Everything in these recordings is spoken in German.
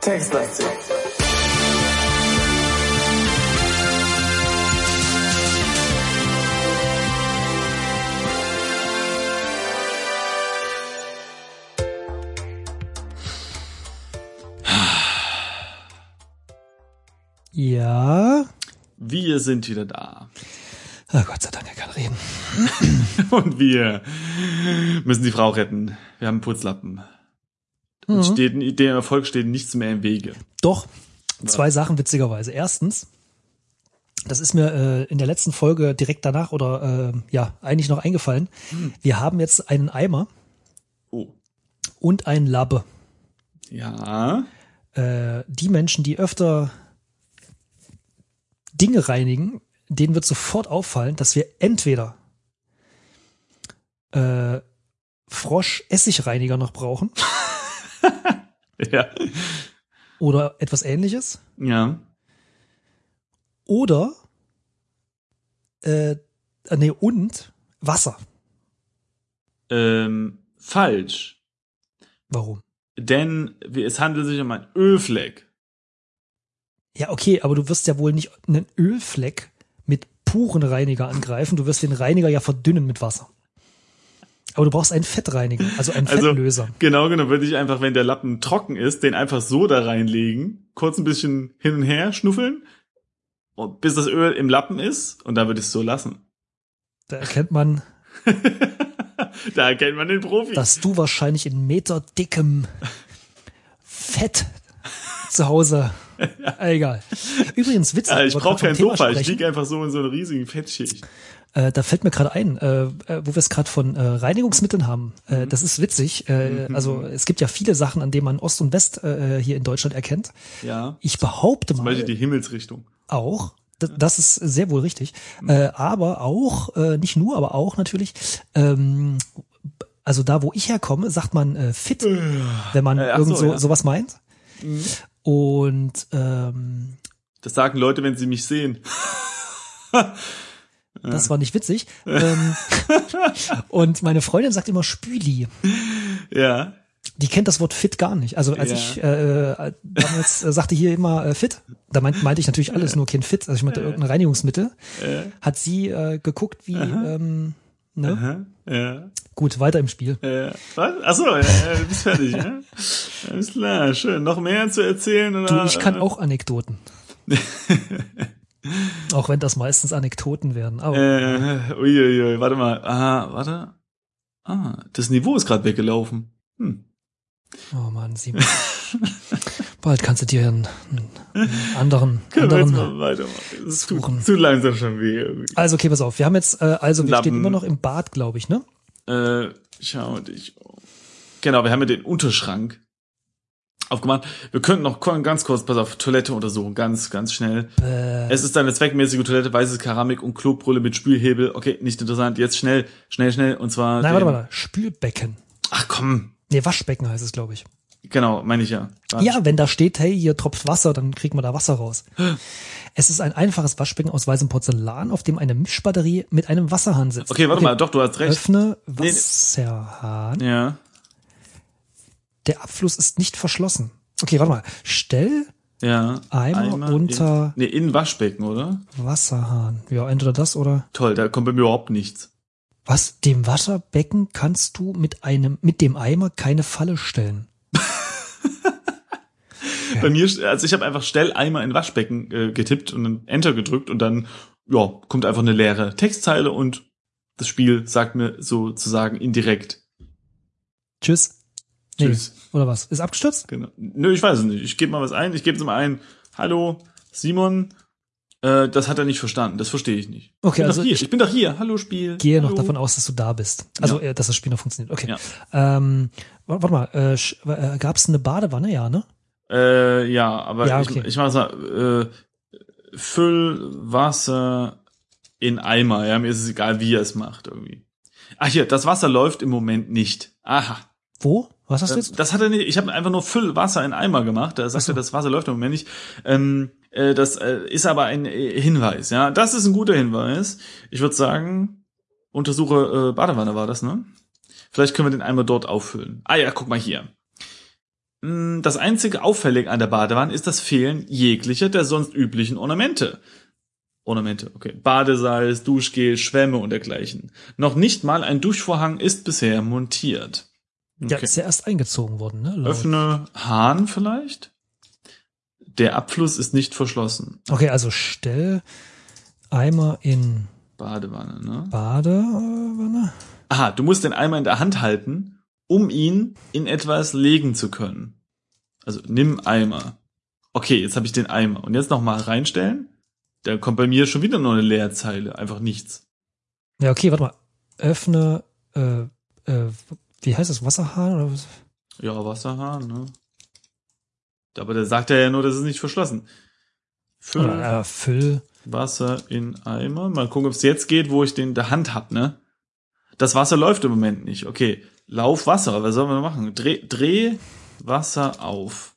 Textlastig. Ja. Wir sind wieder da. Oh Gott sei Dank, er kann reden. Und wir müssen die Frau retten. Wir haben Putzlappen. Und Mhm. steht, dem Erfolg steht nichts mehr im Wege. Doch, zwei Sachen witzigerweise. Erstens, das ist mir äh, in der letzten Folge direkt danach oder äh, ja, eigentlich noch eingefallen. Wir haben jetzt einen Eimer Oh. und einen Labbe. Ja. Äh, die Menschen, die öfter Dinge reinigen, denen wird sofort auffallen, dass wir entweder äh, Frosch-Essigreiniger noch brauchen Ja. oder etwas ähnliches. Ja. Oder äh, äh, nee, und Wasser. Ähm, falsch. Warum? Denn es handelt sich um einen Ölfleck. Ja, okay, aber du wirst ja wohl nicht einen Ölfleck puren Reiniger angreifen. Du wirst den Reiniger ja verdünnen mit Wasser. Aber du brauchst einen Fettreiniger, also einen Also, Fettlöser. genau, genau, würde ich einfach, wenn der Lappen trocken ist, den einfach so da reinlegen, kurz ein bisschen hin und her schnuffeln, bis das Öl im Lappen ist, und dann würde ich es so lassen. Da erkennt man, Da erkennt man den Profi. dass du wahrscheinlich in meterdickem Fett zu Hause. Egal. Übrigens witzig. ja, ich brauche kein Thema Sofa, ich liege einfach so in so einer riesigen Fettschicht. Äh, da fällt mir gerade ein, äh, äh, wo wir es gerade von äh, Reinigungsmitteln haben. Mhm. Äh, das ist witzig. Äh, Also es gibt ja viele Sachen, an denen man Ost und West hier in Deutschland erkennt. Ja. Ich behaupte Zum mal Beispiel die Himmelsrichtung. auch, das ist sehr wohl richtig, äh, aber auch, nicht nur, aber auch natürlich, ähm, also da, wo ich herkomme, sagt man fit, wenn man ach irgend so, so, ja. sowas meint. Und ähm, Das sagen Leute, wenn sie mich sehen. das war nicht witzig. ähm, und meine Freundin sagt immer Spüli. Ja. Die kennt das Wort fit gar nicht. Also als Ja. ich äh, damals äh, sagte hier immer äh, fit, da meint, meinte ich natürlich alles nur kein fit, also ich meinte irgendein Reinigungsmittel, Äh, hat sie äh, geguckt wie, ähm, ne? aha, ja. Gut, weiter im Spiel. Äh, was? Achso, ja, ja, du bist fertig, ja? Alles klar, schön. Noch mehr zu erzählen? Oder? Du, ich kann auch Anekdoten. auch wenn das meistens Anekdoten werden. Aber Äh, uiuiui, warte mal. Ah, warte. Ah, das Niveau ist gerade weggelaufen. Hm. oh Mann, Simon. Bald kannst du dir einen, einen anderen, Können wir jetzt anderen. Es tut suchen. zu langsam schon weh. irgendwie. Also okay, pass auf. Wir haben jetzt, äh, also wir Lappen. stehen immer noch im Bad, glaube ich, ne? Äh, schau dich. um. Genau, wir haben ja den Unterschrank aufgemacht. Wir könnten noch ganz kurz, pass auf, Toilette untersuchen, ganz, ganz schnell. Äh, Es ist eine zweckmäßige Toilette, weißes Keramik und Klobrille mit Spülhebel. Okay, nicht interessant. Jetzt schnell, schnell, schnell. Und zwar. nein, warte, warte. Spülbecken. Ach komm. Nee, Waschbecken heißt es, glaube ich. Genau, meine ich ja. Ja, wenn da steht, hey, hier tropft Wasser, dann kriegt man da Wasser raus. Es ist ein einfaches Waschbecken aus weißem Porzellan, auf dem eine Mischbatterie mit einem Wasserhahn sitzt. Okay, warte mal, doch, du hast recht. Öffne Nee. Wasserhahn. Ja. Der Abfluss ist nicht verschlossen. Okay, warte mal. Stell Ja. Eimer unter- In, nee, in Waschbecken, oder? Wasserhahn. Ja, entweder das oder Toll, da kommt bei mir überhaupt nichts. was? Dem Wasserbecken kannst du mit einem, mit dem Eimer keine Falle stellen. Bei mir, also ich habe einfach Stelleimer in Waschbecken äh, getippt und dann Enter gedrückt und dann, ja, kommt einfach eine leere Textzeile und das Spiel sagt mir sozusagen indirekt. Tschüss. Nee, Tschüss. Oder was? Ist abgestürzt? Genau. Nö, ich weiß es nicht. Ich gebe mal was ein. Ich gebe es mal ein. Hallo, Simon. Äh, das hat er nicht verstanden. Das verstehe ich nicht. Okay, ich bin also doch hier. ich- Ich, bin doch hier. Hallo, Spiel. Gehe noch Hallo. davon aus, dass du da bist. Also, Ja. äh, dass das Spiel noch funktioniert. Okay. Ja. Ähm, wa- warte mal, äh, äh, gab es eine Badewanne? Ja, ne? Äh, ja, aber Ja, okay. ich, ich mach's mal. Äh, Füll Wasser in Eimer. Ja, mir ist es egal, wie er es macht irgendwie. Ach hier, das Wasser läuft im Moment nicht. Aha. Wo? Was hast du Äh, jetzt? Das hat er nicht. Ich habe einfach nur Füll Wasser in Eimer gemacht. Da sagt Ach so. er, das Wasser läuft im Moment nicht. Ähm, Äh, das äh, ist aber ein äh, Hinweis, ja. Das ist ein guter Hinweis. Ich würde sagen, untersuche äh, Badewanne war das, ne? Vielleicht können wir den einmal dort auffüllen. Ah ja, guck mal hier. Mm, Das einzige Auffällige an der Badewanne ist das Fehlen jeglicher der sonst üblichen Ornamente. Ornamente, okay. Badesalz, Duschgel, Schwämme und dergleichen. Noch nicht mal ein Duschvorhang ist bisher montiert. Ja, ist ja erst eingezogen worden, ne? Laut- Öffne Hahn vielleicht? Der Abfluss ist nicht verschlossen. Okay, also stell Eimer in Badewanne, ne? Badewanne. Aha, du musst den Eimer in der Hand halten, um ihn in etwas legen zu können. Also nimm Eimer. Okay, jetzt habe ich den Eimer. Und jetzt nochmal reinstellen. Da kommt bei mir schon wieder nur eine Leerzeile. Einfach nichts. Ja, okay, warte mal. Öffne, äh, äh, wie heißt das, Wasserhahn oder was? Ja, Wasserhahn, ne? Aber der sagt ja nur, das ist nicht verschlossen. Füll Oder, äh, Füll. Wasser in Eimer. Mal gucken, ob es jetzt geht, wo ich den in der Hand hab, ne? Das Wasser läuft im Moment nicht. Okay, lauf Wasser. Was sollen wir machen? Dreh, dreh Wasser auf.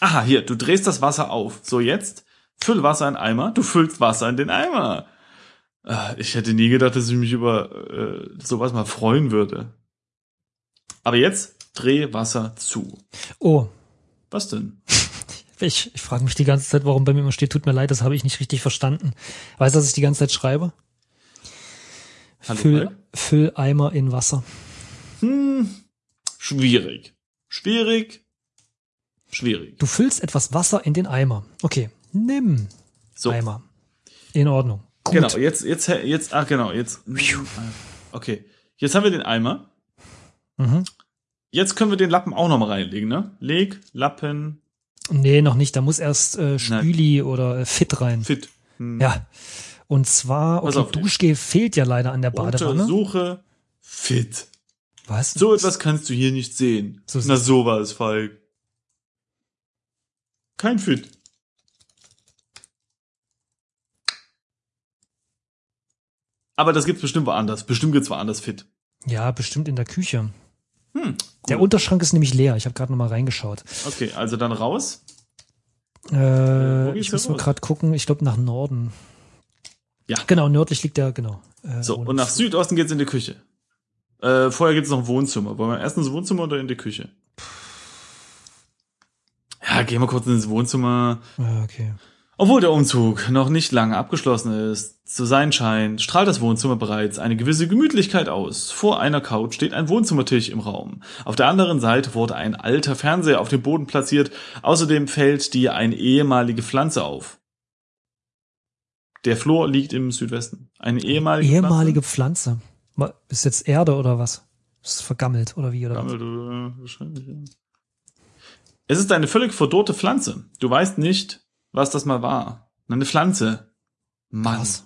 Aha, hier, du drehst das Wasser auf. So, jetzt füll Wasser in Eimer. Du füllst Wasser in den Eimer. Ah, Ich hätte nie gedacht, dass ich mich über äh, sowas mal freuen würde. Aber jetzt dreh Wasser zu. Oh, Was denn? ich, ich frage mich die ganze Zeit, warum bei mir immer steht, tut mir leid, das habe ich nicht richtig verstanden. Weißt du, was ich die ganze Zeit schreibe? Hallo, Füll, Falk? Füll Eimer in Wasser. Hm, schwierig. Schwierig. Schwierig. Du füllst etwas Wasser in den Eimer. Okay, nimm So, Eimer. In Ordnung. Gut. genau, jetzt, jetzt, jetzt, ach genau, jetzt. Okay, jetzt haben wir den Eimer. Mhm. Jetzt können wir den Lappen auch noch mal reinlegen, ne? Leg, Lappen, Nee, noch nicht. Da muss erst äh, Spüli oder äh, Fit rein. fit. Hm. Ja. Und zwar, okay, auf. Duschgel fehlt ja leider an der Badewanne. Untersuche fit. Was? So etwas kannst du hier nicht sehen. So Na sieht's- sowas, Falk. Kein fit. Aber das gibt's bestimmt woanders. Bestimmt gibt's woanders fit. Ja, bestimmt in der Küche. Hm, Der. Unterschrank ist nämlich leer. Ich habe gerade noch mal reingeschaut. Okay, also dann raus. Äh, geht's ich muss nur gerade gucken. Ich glaube nach Norden. Ja. Genau, nördlich liegt der, genau. Äh, So, und- und nach Südosten geht's in die Küche. Äh, vorher gibt's noch ein Wohnzimmer. Wollen wir erst ins Wohnzimmer oder in die Küche? Ja, gehen wir kurz ins Wohnzimmer. Ja, okay. Obwohl der Umzug noch nicht lange abgeschlossen ist, zu sein scheint, strahlt das Wohnzimmer bereits eine gewisse Gemütlichkeit aus. Vor einer Couch steht ein Wohnzimmertisch im Raum. Auf der anderen Seite wurde ein alter Fernseher auf dem Boden platziert. Außerdem fällt dir eine ehemalige Pflanze auf. Der Flur liegt im Südwesten. Eine ehemalige, Ehemalige Pflanze. Ma- Ist jetzt Erde oder was? Ist vergammelt oder wie oder was? Gammelt oder wahrscheinlich, ja. Es ist eine völlig verdorrte Pflanze. Du weißt nicht, was das mal war. Eine Pflanze. Mann. Krass.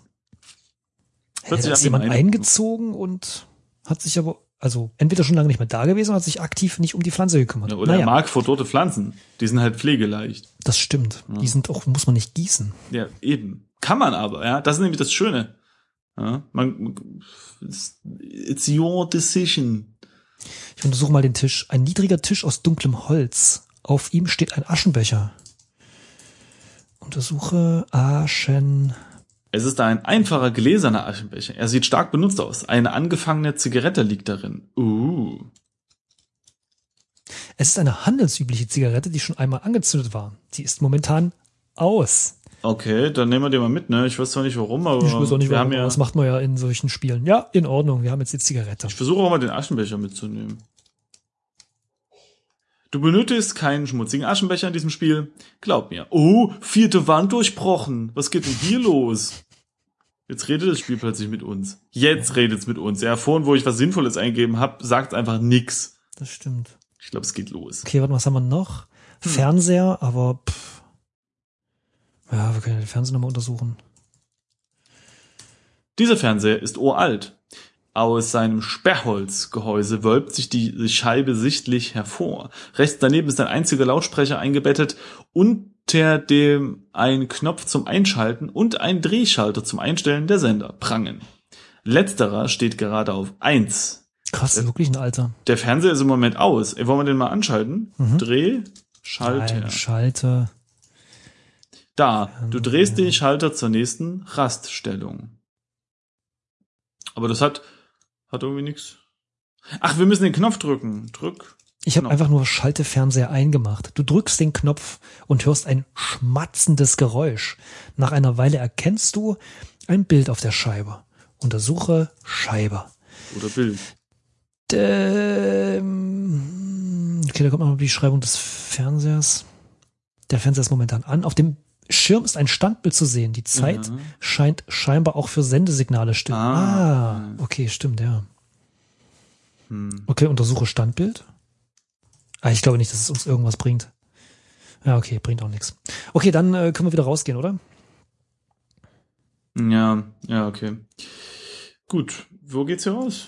Hey, da ist hat jemand jemand eingezogen und hat sich aber, also entweder schon lange nicht mehr da gewesen oder hat sich aktiv nicht um die Pflanze gekümmert. Ja, oder er naja, mag verdorrte Pflanzen. Die sind halt pflegeleicht. das stimmt. Die sind auch, muss man nicht gießen. Ja, eben. Kann man aber, ja. Das ist nämlich das Schöne. Ja, man, it's- your decision. Ich untersuche mal den Tisch. Ein niedriger Tisch aus dunklem Holz. Auf ihm steht ein Aschenbecher. Untersuche Aschen. Es ist ein einfacher gläserner Aschenbecher. Er sieht stark benutzt aus. Eine angefangene Zigarette liegt darin. Uh. Es ist eine handelsübliche Zigarette, die schon einmal angezündet war. Sie ist momentan aus. Okay, dann nehmen wir den mal mit, ne? Ich weiß zwar nicht warum, aber Ich weiß auch nicht, wir warum, haben ja, das macht man ja in solchen Spielen. Ja, in Ordnung. Wir haben jetzt die Zigarette. Ich versuche auch mal den Aschenbecher mitzunehmen. Du benötigst keinen schmutzigen Aschenbecher in diesem Spiel. Glaub mir. Oh, vierte Wand durchbrochen. Was geht denn hier los? Jetzt redet das Spiel plötzlich mit uns. Jetzt redet's mit uns. Ja, vorhin, wo ich was Sinnvolles eingegeben habe, sagt einfach nix. Das stimmt. Ich glaube, es geht los. Okay, warte, was haben wir noch? Hm. Fernseher, aber pff. Ja, wir können den Fernseher nochmal untersuchen. Dieser Fernseher ist uralt. Aus seinem Sperrholzgehäuse wölbt sich die die Scheibe sichtlich hervor. Rechts daneben ist ein einziger Lautsprecher eingebettet, unter dem ein Knopf zum Einschalten und ein Drehschalter zum Einstellen der Sender prangen. Letzterer steht gerade auf 1. Krass, Äh, wirklich ein Alter. Der Fernseher ist im Moment aus. Ey, wollen wir den mal anschalten? Mhm. Dreh, Schalter. Nein, Schalter. Da, du drehst den Schalter zur nächsten Raststellung. Aber das hat, hat irgendwie nichts. Ach, wir müssen den Knopf drücken. Drück. Ich habe einfach nur Schaltefernseher eingemacht. Du drückst den Knopf und hörst ein schmatzendes Geräusch. Nach einer Weile erkennst du ein Bild auf der Scheibe. Untersuche Scheibe. Oder Bild. Ähm, okay, da kommt noch die Beschreibung des Fernsehers. Der Fernseher ist momentan an. Auf dem Schirm ist ein Standbild zu sehen. Die Zeit Ja. scheint scheinbar auch für Sendesignale stimmen. Ah. Ah, okay, stimmt, ja. Hm. Okay, untersuche Standbild. Ah, ich glaube nicht, dass es uns irgendwas bringt. Ja, okay, bringt auch nichts. Okay, dann äh, können wir wieder rausgehen, oder? Ja, ja, okay. Gut, wo geht's hier raus?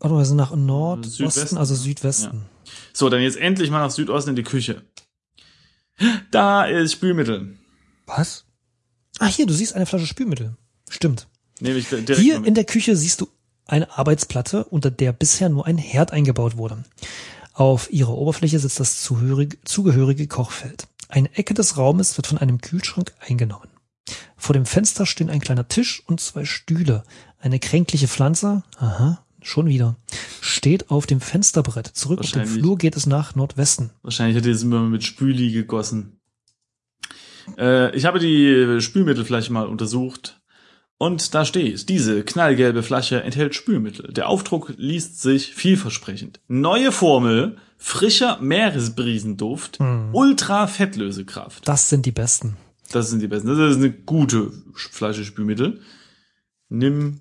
Warte sind nach Nordosten, Südwesten. also Südwesten. So, dann jetzt endlich mal nach Südosten in die Küche. Da ist Spülmittel. Was? Ah, hier, du siehst eine Flasche Spülmittel. Stimmt. Nehme ich direkt Hier in der Küche siehst du eine Arbeitsplatte, unter der bisher nur ein Herd eingebaut wurde. Auf ihrer Oberfläche sitzt das zugehörige Kochfeld. Eine Ecke des Raumes wird von einem Kühlschrank eingenommen. Vor dem Fenster stehen ein kleiner Tisch und zwei Stühle. Eine kränkliche Pflanze, aha, schon wieder, steht auf dem Fensterbrett. Zurück auf den. Flur geht es nach Nordwesten. Wahrscheinlich hat er es immer mit Spüli gegossen. Äh, ich habe die Spülmittelflasche mal untersucht. Und da steht, diese knallgelbe Flasche enthält Spülmittel. Der Aufdruck liest sich vielversprechend. Neue Formel, frischer Meeresbriesenduft, Hm. Ultra-Fettlösekraft. Das sind die besten. Das sind die besten. Das ist eine gute Flasche Spülmittel. Nimm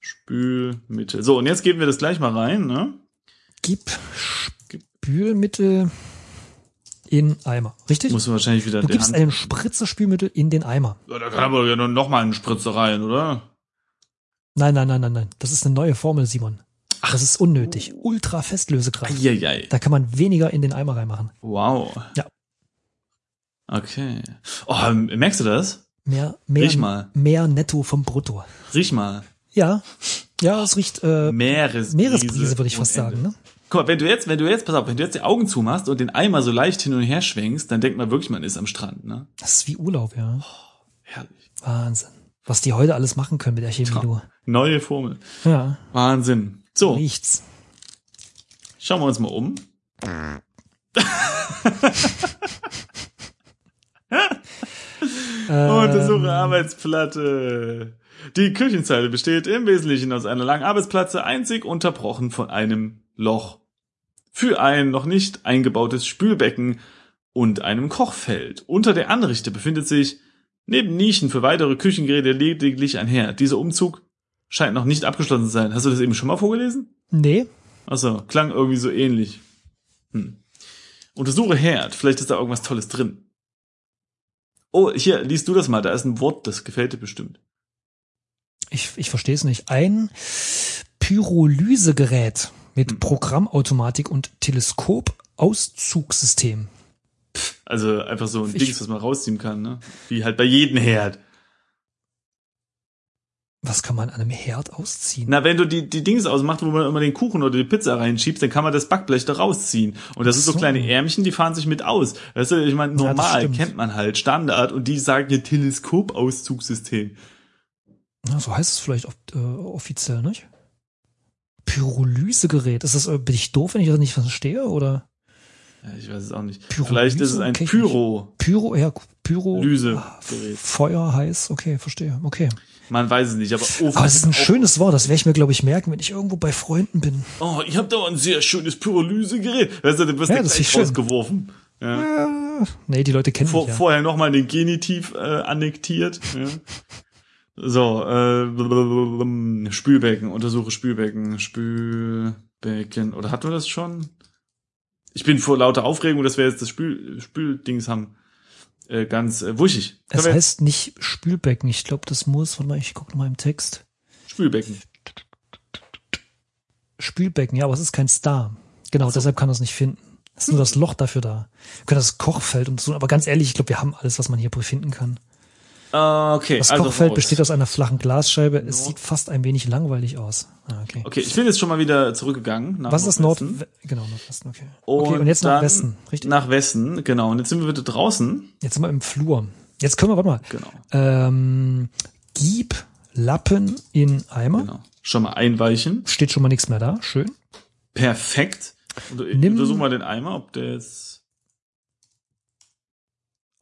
Spülmittel. So, und jetzt geben wir das gleich mal rein. Ne? Gib Spülmittel in Eimer. Richtig? Muss man wahrscheinlich wieder du gibst Hand- einen Spritzer Spülmittel in den Eimer. Ja, da kann aber ja nur noch mal einen Spritzer rein, oder? Nein, nein, nein, nein, nein. Das ist eine neue Formel, Simon. Das ist unnötig. Ultra Festlösekraft. Eieiei. Da kann man weniger in den Eimer reinmachen. Wow. Ja. Okay. Oh, merkst du das? Mehr, mehr, Riech mal. mehr netto vom Brutto. Riech mal. Ja. Ja, es riecht äh, Meeresbrise. Meeresbrise, würde ich fast Ende. sagen. Ne? Guck mal, wenn du jetzt, wenn du jetzt, pass auf, wenn du jetzt die Augen zumachst und den Eimer so leicht hin und her schwenkst, dann denkt man wirklich, man ist am Strand, ne? Das ist wie Urlaub, ja. Herrlich. Wahnsinn. Was die heute alles machen können mit der Chemie, du. Neue Formel. Ja, Wahnsinn. So, riecht's. schauen wir uns mal um. Untersuche Ähm, Arbeitsplatte. Die Küchenzeile besteht im Wesentlichen aus einer langen Arbeitsplatte, einzig unterbrochen von einem Loch. Für ein noch nicht eingebautes Spülbecken und einem Kochfeld. Unter der Anrichte befindet sich neben Nischen für weitere Küchengeräte lediglich ein Herd. Dieser Umzug scheint noch nicht abgeschlossen zu sein. Hast du das eben schon mal vorgelesen? Nee, Achso, klang irgendwie so ähnlich. Hm. Untersuche Herd, vielleicht ist da irgendwas Tolles drin. Oh, hier, liest du das mal, da ist ein Wort, das gefällt dir bestimmt. ich, ich verstehe es nicht. Ein Pyrolysegerät mit Hm. Programmautomatik und Teleskop-Auszugssystem. Also einfach so ein Ich- Dings, was man rausziehen kann, ne? Wie halt bei jedem Herd. Was kann man an einem Herd ausziehen? Na, wenn du die, die Dings ausmachst, wo man immer den Kuchen oder die Pizza reinschiebst, dann kann man das Backblech da rausziehen. Und das sind so So. kleine Ärmchen, die fahren sich mit aus. Weißt du, ich meine, Ja, normal stimmt. kennt man halt Standard und die sagen hier Teleskop-Auszugssystem. Na, so heißt es vielleicht oft, äh, offiziell, nicht? Pyrolysegerät. Ist das, äh, bin ich doof, wenn ich das nicht verstehe? Oder Ja, ich weiß es auch nicht. Pyrolyse Vielleicht ist es ein ich Pyro. Pyro, ja, Pyro. Lyse- Ah, Gerät. Feuer, heiß, okay, verstehe, okay. Man weiß es nicht, aber Ofen Aber es ist ein schönes Wort, das werde ich mir, glaube ich, merken, wenn ich irgendwo bei Freunden bin. Oh, ihr habt aber ein sehr schönes Pyrolysegerät. Weißt du, du wirst Ja, ja, das gleich rausgeworfen. Ja. Äh, nee, die Leute kennen Vor, mich ja. Vorher nochmal den Genitiv äh, annektiert. Ja. So, äh, Spülbecken, untersuche Spülbecken, Spülbecken. Oder hatten wir das schon? Ich bin vor lauter Aufregung, dass wir jetzt das Spül, Spüldings haben. Äh, ganz äh, wuschig. Es heißt nicht Spülbecken. Ich glaube, das muss, warte mal, ich gucke mal im Text. Spülbecken. Spülbecken, ja, aber es ist kein Star. Genau, deshalb kann er es nicht finden. Es ist nur das Loch dafür da. Wir können das Kochfeld und so, aber ganz ehrlich, ich glaube, wir haben alles, was man hier finden kann. Ah, okay. Das also Kochfeld raus. besteht aus einer flachen Glasscheibe. Es Nord- sieht fast ein wenig langweilig aus. Ah, okay. Okay, ich bin jetzt schon mal wieder zurückgegangen. Nach Was ist das Nord? Genau, Nordwesten, okay. okay, und jetzt nach Westen, richtig? Nach Westen, genau. Und jetzt sind wir wieder draußen. Jetzt sind wir im Flur. Jetzt können wir, warte mal. Genau, Ähm, gib Lappen in Eimer. genau. Schon mal einweichen. Steht schon mal nichts mehr da. Schön. Perfekt. Und Nimm- untersuche mal den Eimer, ob der jetzt.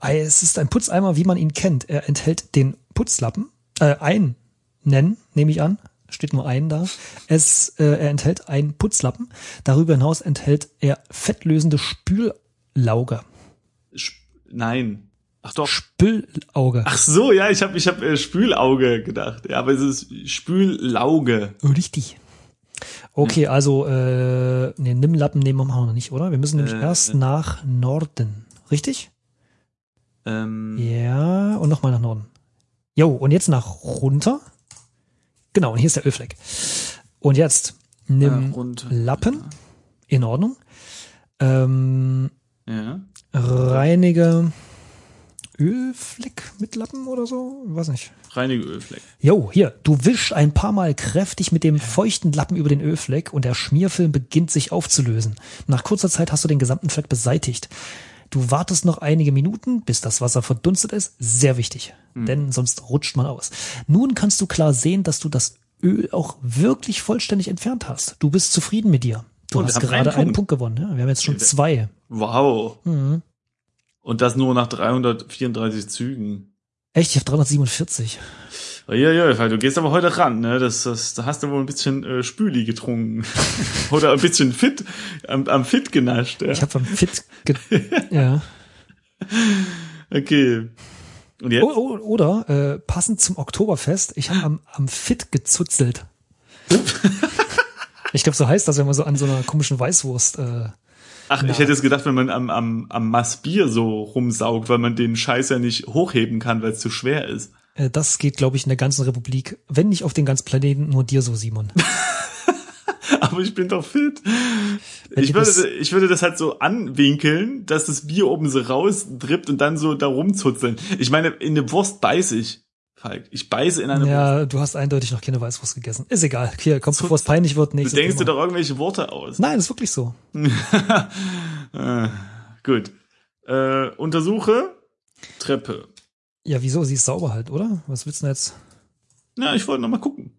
Es ist ein Putzeimer, wie man ihn kennt. Er enthält den Putzlappen, äh, ein nennen, nehme ich an. Steht nur ein da. Es, äh, er enthält einen Putzlappen. Darüber hinaus enthält er fettlösende Spüllauge. Sp Nein. Ach doch. Spüllauge. Ach so, ja, ich habe ich hab, äh, Spülauge gedacht. Ja, aber es ist Spüllauge. Richtig. Okay, also äh, nee, Nimmlappen nehmen wir noch nicht, oder? Wir müssen nämlich Äh, erst nach Norden. Richtig? Ähm, Ja, und nochmal nach Norden. Jo, und jetzt nach runter. Genau, und hier ist der Ölfleck. Und jetzt nimm äh. Lappen. In Ordnung. Ähm, Ja. reinige Ölfleck mit Lappen oder so? Weiß nicht. Reinige Ölfleck. Jo, hier, du wischst ein paar Mal kräftig mit dem feuchten Lappen über den Ölfleck und der Schmierfilm beginnt sich aufzulösen. Nach kurzer Zeit hast du den gesamten Fleck beseitigt. Du wartest noch einige Minuten, bis das Wasser verdunstet ist. Sehr wichtig, denn sonst rutscht man aus. Nun kannst du klar sehen, dass du das Öl auch wirklich vollständig entfernt hast. Du bist zufrieden mit dir. Du Und hast gerade einen einen Punkt. Punkt gewonnen. Ja? Wir haben jetzt schon Ja, zwei. Wow. Mhm. Und das nur nach 334 Zügen. Echt, ich habe 347. Ja, ja, weil du gehst aber heute ran, ne? Das, das, da hast du wohl ein bisschen äh, Spüli getrunken. Oder ein bisschen fit, am, am Fit genascht. Ja? Ich habe am Fit ge ja. Okay. Und jetzt? O- Oder äh, passend zum Oktoberfest, ich habe am, am Fit gezuzelt. ich glaube, so heißt das, wenn man so an so einer komischen Weißwurst. Äh, Ach, ich hätte jetzt gedacht, wenn man am, am, am Massbier so rumsaugt, weil man den Scheiß ja nicht hochheben kann, weil es zu schwer ist. Äh, das geht, glaube ich, in der ganzen Republik, wenn nicht auf den ganzen Planeten, nur dir so, Simon. Aber ich bin doch fit. Wenn Ich würde, das- ich würde das halt so anwinkeln, dass das Bier oben so rausdrippt und dann so da rumzuzeln. Ich meine, in eine Wurst beiße ich, Falk. Ich beiße in eine Wurst. Ja, du hast eindeutig noch keine Weißwurst gegessen. Ist egal. Hier, komm, So- bevor es peinlich wird, Du nächstes denkst dir doch irgendwelche Worte aus. Nein, ist wirklich so. äh, gut. Äh, untersuche Treppe. Ja, wieso? Sie ist sauber halt, oder? Was willst du denn jetzt? Ja, ich wollte noch mal gucken.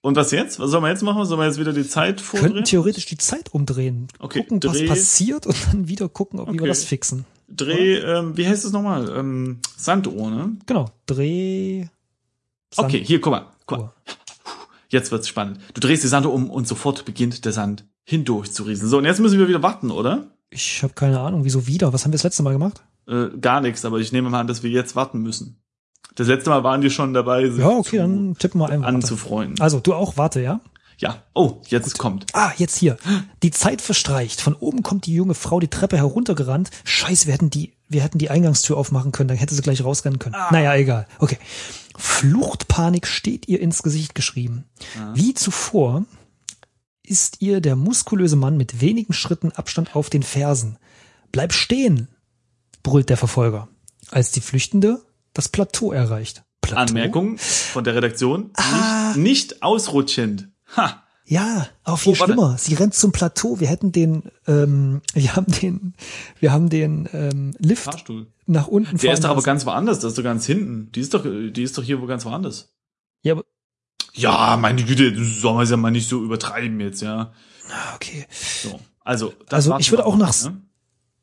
Und was jetzt? Was soll man jetzt machen? Sollen wir jetzt wieder die Zeit Wir vordrehen? könnten theoretisch die Zeit umdrehen. Okay, gucken, was Dreh- passiert und dann wieder gucken, ob wie wir Okay. das fixen. Dreh, ähm, wie heißt es nochmal? Ähm, Sanduhr, ne? Genau. Dreh. Sand- Okay, hier, guck mal. Guck mal. Jetzt wird's spannend. Du drehst die Sanduhr um und sofort beginnt der Sand hindurch zu rieseln. So, und jetzt müssen wir wieder warten, oder? Ich habe keine Ahnung, wieso wieder? Was haben wir das letzte Mal gemacht? Äh, gar nichts, aber ich nehme mal an, dass wir jetzt warten müssen. Das letzte Mal waren die schon dabei, sich Ja, okay, zu, dann tippen wir ein. Warte. anzufreunden. Also, du auch, warte, ja? Ja. Oh, jetzt kommt. Ah, jetzt hier. Die Zeit verstreicht. Von oben kommt die junge Frau die Treppe heruntergerannt. Scheiße, wir hätten die, wir hätten die Eingangstür aufmachen können, dann hätte sie gleich rausrennen können. Naja, egal. Okay. Fluchtpanik steht ihr ins Gesicht geschrieben. Wie zuvor ist ihr der muskulöse Mann mit wenigen Schritten Abstand auf den Fersen. Bleib stehen, brüllt der Verfolger, als die Flüchtende das Plateau erreicht. Plateau? Anmerkung von der Redaktion. Ah. Nicht, nicht ausrutschend. Ha. Ja, auch viel Oh, schlimmer. Sie rennt zum Plateau. Wir hätten den, ähm, wir haben den, wir haben den ähm, Lift Fahrstuhl. nach unten Der ist doch aber ganz woanders. Das ist doch ganz hinten. Die ist doch, die ist doch hier wo ganz woanders. Ja, aber, Ja, meine Güte, soll man es ja mal nicht so übertreiben jetzt, ja. ah, okay. So. Also, das Also, ich würde auch nach- Ne?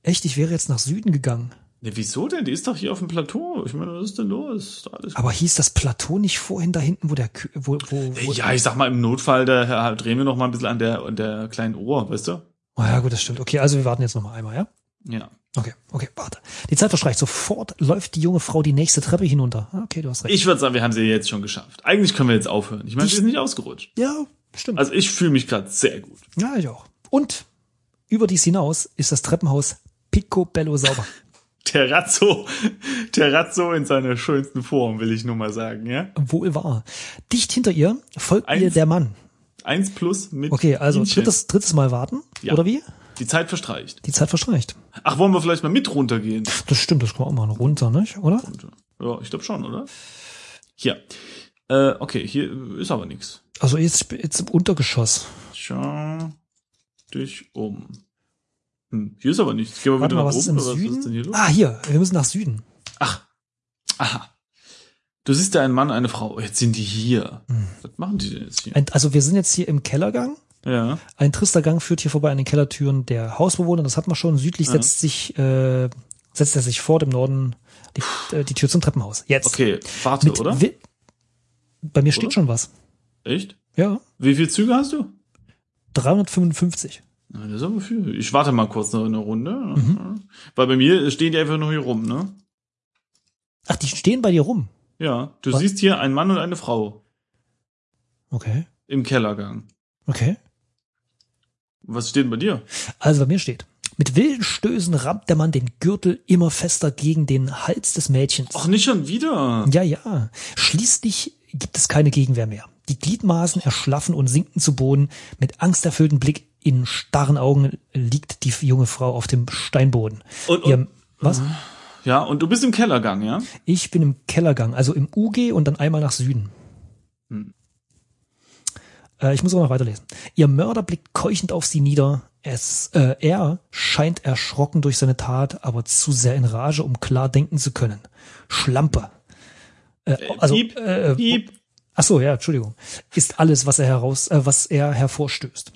Echt, ich wäre jetzt nach Süden gegangen. Ne, wieso denn? Die ist doch hier auf dem Plateau. Ich meine, was ist denn los? Alles Aber hieß das Plateau nicht vorhin da hinten, wo der, Kü wo, wo, wo Ja, ich sag mal, im Notfall, da drehen wir noch mal ein bisschen an der, an der kleinen Ohr, weißt du? Oh ja, gut, das stimmt. Okay, also wir warten jetzt noch mal einmal, ja? Ja. Okay, okay, warte. Die Zeit verstreicht. Sofort läuft die junge Frau die nächste Treppe hinunter. Ah, Okay, du hast recht. Ich würde sagen, wir haben sie jetzt schon geschafft. Eigentlich können wir jetzt aufhören. Ich meine, sie ist nicht ausgerutscht. ja, stimmt. Also ich fühle mich gerade sehr gut. ja, ich auch. Und über dies hinaus ist das Treppenhaus picobello sauber. Terrazzo, Terrazzo in seiner schönsten Form, will ich nur mal sagen, ja? Wohl wahr. Dicht hinter ihr folgt Eins. ihr der Mann. Eins plus mit Okay, also drittes, drittes Mal warten. Ja. Oder wie? Die Zeit verstreicht. Die Zeit verstreicht. Ach, wollen wir vielleicht mal mit runtergehen? Das stimmt, das können wir auch mal runter, nicht? Oder? Ja, ich glaube schon, oder? Hier. Äh, okay, hier ist aber nichts. Also jetzt, jetzt im Untergeschoss. Schau dich um. Hm, hier ist aber nichts. Gehen wir Warte wieder mal, nach was ist oben, im oder was Süden? ist denn hier los? ah, hier, wir müssen nach Süden. Ach, Aha. Du siehst da einen Mann, eine Frau. Jetzt sind die hier. Hm. Was machen die denn jetzt hier? Ein, also wir sind jetzt hier im Kellergang. Ja. Ein trister Gang führt hier vorbei an den Kellertüren der Hausbewohner. Das hat man schon. Südlich Ja. setzt sich äh, setzt er sich fort im Norden die, äh, die Tür zum Treppenhaus. Jetzt. Okay, warte, Mit oder? Wi- Bei mir steht Oder? schon was. Echt? Ja. Wie viele Züge hast du? 355. Na, Das ist aber viel. Ich warte mal kurz noch eine Runde. Mhm. Weil bei mir stehen die einfach nur hier rum, ne? Ach, die stehen bei dir rum. Ja. Du Was? siehst hier einen Mann und eine Frau Okay. im Kellergang. Okay. Was steht denn bei dir? Also bei mir steht. Mit wilden Stößen rammt der Mann den Gürtel immer fester gegen den Hals des Mädchens. Ach, nicht schon wieder. Ja, ja. Schließlich gibt es keine Gegenwehr mehr. Die Gliedmaßen erschlaffen und sinken zu Boden. Mit angsterfüllten Blick in starren Augen liegt die junge Frau auf dem Steinboden. Und, und, Ihr, was? ja, und du bist im Kellergang, ja? Ich bin im Kellergang, also im UG und dann einmal nach Süden. Hm. Äh, ich muss aber noch weiterlesen. Ihr Mörder blickt keuchend auf sie nieder. Es, äh, er scheint erschrocken durch seine Tat, aber zu sehr in Rage, um klar denken zu können. Schlampe. Äh, also, Piep, äh, Piep. Ach so, ja, Entschuldigung. Ist alles, was er heraus, äh, was er hervorstößt.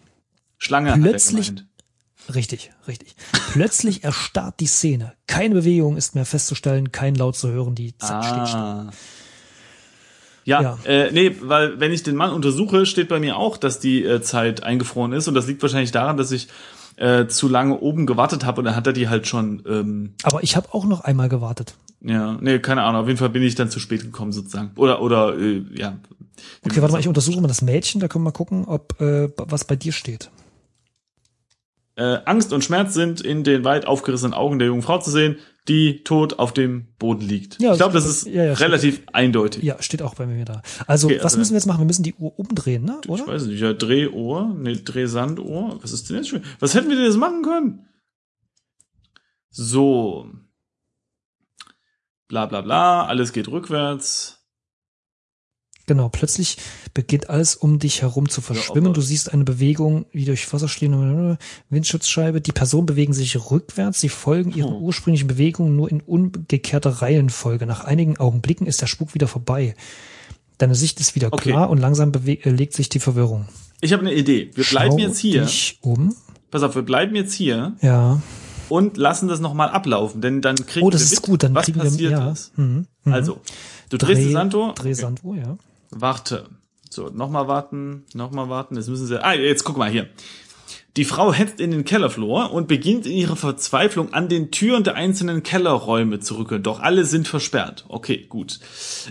Schlange Plötzlich- er. Richtig, richtig. Plötzlich erstarrt die Szene. Keine Bewegung ist mehr festzustellen, kein Laut zu hören. Die Zeit steht still. Ah. Ja, Ja. Äh, nee, weil wenn ich den Mann untersuche, steht bei mir auch, dass die äh, Zeit eingefroren ist und das liegt wahrscheinlich daran, dass ich äh, zu lange oben gewartet habe und dann hat er die halt schon, ähm, Aber ich habe auch noch einmal gewartet. Ja, nee, keine Ahnung, auf jeden Fall bin ich dann zu spät gekommen sozusagen. Oder, oder, äh, ja. Okay, warte mal, ich untersuche mal das Mädchen, da können wir mal gucken, ob äh, was bei dir steht. Äh, Angst und Schmerz sind in den weit aufgerissenen Augen der jungen Frau zu sehen, die tot auf dem Boden liegt. Ja, ich glaube, das ist ja, ja, relativ eindeutig. Ja, steht auch bei mir da. Also, Okay, was also- müssen wir jetzt machen? Wir müssen die Uhr umdrehen, ne? Ich Oder? weiß nicht, ja, Drehohr, nee, Drehsandohr. Was ist denn jetzt schon? Was hätten wir denn jetzt machen können? So. Bla bla bla, alles geht rückwärts. Genau, plötzlich beginnt alles um dich herum zu verschwimmen. aber- du siehst eine Bewegung, wie durch Wasser stehende Windschutzscheibe. Die Personen bewegen sich rückwärts. Sie folgen ihren Oh. ursprünglichen Bewegungen nur in umgekehrter Reihenfolge. Nach einigen Augenblicken ist der Spuk wieder vorbei. Deine Sicht ist wieder Okay. klar und langsam äh, legt sich die Verwirrung. Ich habe eine Idee. Wir bleiben Schau jetzt hier. Dich um. Pass auf, wir bleiben jetzt hier Ja. Und lassen das nochmal ablaufen, denn dann kriegen Oh, das wir ist mit, gut. Dann was kriegen passiert wir ja. ist. Mhm. Mhm. Also, du drehst Dreh, die Sanduhr. Dreh Sanduhr, ja. Warte. So, nochmal warten, nochmal warten. Jetzt müssen sie. Ah, jetzt guck mal hier. Die Frau hetzt in den Kellerflur und beginnt in ihrer Verzweiflung an den Türen der einzelnen Kellerräume zu rücken. Doch alle sind versperrt. Okay, gut.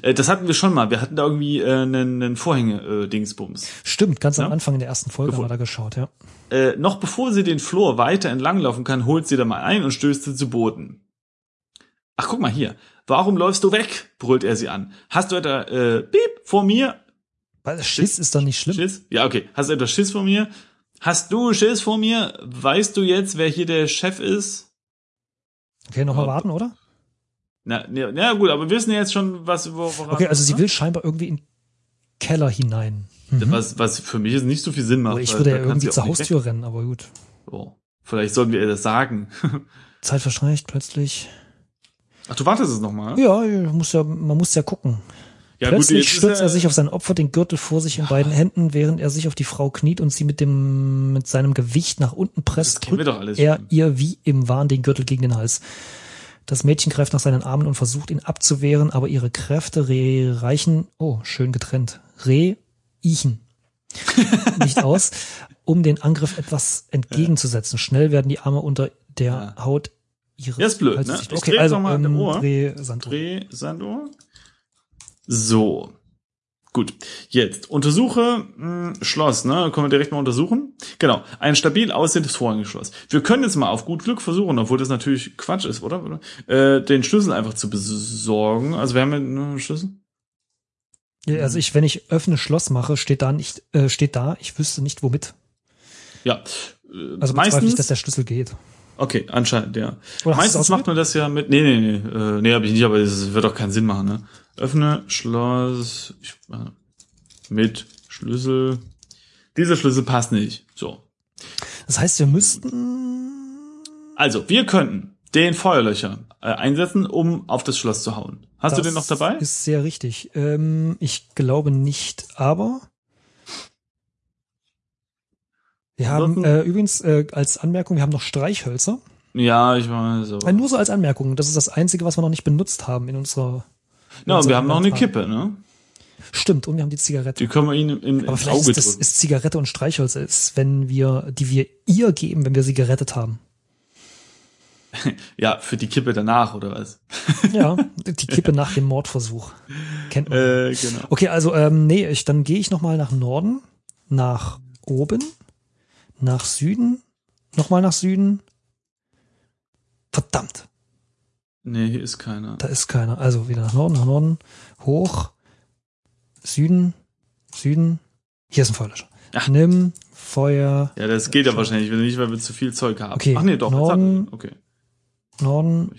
Äh, das hatten wir schon mal. Wir hatten da irgendwie äh, einen, einen Vorhänge-Dingsbums. Stimmt, ganz am Ja. Anfang in der ersten Folge haben wir da geschaut, ja. Äh, noch bevor sie den Flur weiter entlanglaufen kann, holt sie da mal ein und stößt sie zu Boden. Ach, guck mal hier. Warum läufst du weg? brüllt er sie an. Hast du etwa, äh, piep, vor mir? Weil Schiss ist doch nicht schlimm. Schiss? Ja, okay. Hast du etwas Schiss vor mir? Hast du Schiss vor mir? Weißt du jetzt, wer hier der Chef ist? Okay, nochmal warten, oder? Na, na, na gut, aber wir wissen ja jetzt schon, was wo- woran. Okay, also sie ne? will scheinbar irgendwie in den Keller hinein. Mhm. was, was für mich jetzt nicht so viel Sinn macht. Oder ich würde ja irgendwie zur Haustür rennen, aber gut. Oh, vielleicht sollten wir ihr das sagen. Zeit verstreicht plötzlich. Ach, du wartest es nochmal? Ja, muss ja, man muss ja gucken. Ja, Plötzlich ist stürzt ja- er sich auf sein Opfer, den Gürtel vor sich in beiden Händen, während er sich auf die Frau kniet und sie mit dem, mit seinem Gewicht nach unten Das presst, wir drückt alles er schon. ihr wie im Wahn den Gürtel gegen den Hals. Das Mädchen greift nach seinen Armen und versucht ihn abzuwehren, aber ihre Kräfte re reichen, oh, schön getrennt, re ichen nicht aus, um den Angriff etwas entgegenzusetzen. Schnell werden die Arme unter der Ja. Haut ihres Ja, ist blöd, Halses ne? Okay, also mal ähm, Uhr. Dreh Sanduhr. Dreh Sanduhr. So. Gut. Jetzt untersuche mh, Schloss, ne? Können wir direkt mal untersuchen. Genau. Ein stabil aussehendes Vorhängeschloss. Wir können jetzt mal auf gut Glück versuchen, obwohl das natürlich Quatsch ist, oder? Äh, den Schlüssel einfach zu besorgen. Also wir haben ja einen Schlüssel. Ja, also ich, wenn ich öffne Schloss mache, steht da nicht, äh, steht da, ich wüsste nicht womit. Ja. Äh, Also bezweifle ich, meistens. dass der Schlüssel geht. okay, anscheinend, ja. Oder Meistens macht man das ja mit. Nee, nee, nee. Äh, nee, habe ich nicht, aber es wird auch keinen Sinn machen, ne? Öffne Schloss. Ich, äh, mit Schlüssel. Dieser Schlüssel passt nicht. So. Das heißt, wir müssten, Also, wir könnten den Feuerlöcher äh, einsetzen, um auf das Schloss zu hauen. Hast das du den noch dabei? Ist sehr richtig. Ähm, ich glaube nicht, aber wir haben äh, übrigens äh, als Anmerkung, wir haben noch Streichhölzer. Ja, ich weiß. Äh, Aber. nur so als Anmerkung. Das ist das Einzige, was wir noch nicht benutzt haben in unserer. Ja, und wir haben noch eine. Kippe, ne? Stimmt, und wir haben die Zigarette. Die können wir ihnen im, aber ins vielleicht Auge ist, das, ist Zigarette und Streichhölzer ist, wenn wir, die wir ihr geben, wenn wir sie gerettet haben. Ja, für die Kippe danach, oder was? Ja, die Kippe nach dem Mordversuch. Kennt man. Äh, genau. Okay, also ähm, nee, ich, dann gehe ich noch mal nach Norden, nach oben, nach Süden, noch mal nach Süden. Verdammt, Nee, hier ist keiner. da ist keiner. Also wieder nach Norden, nach Norden, hoch, Süden, Süden. Hier ist ein Feuerlöscher. Ach. Nimm Feuer, Ja, das geht ja wahrscheinlich nicht, weil wir zu viel Zeug haben. Okay, Ach nee, doch. Norden- hat, okay. Norden.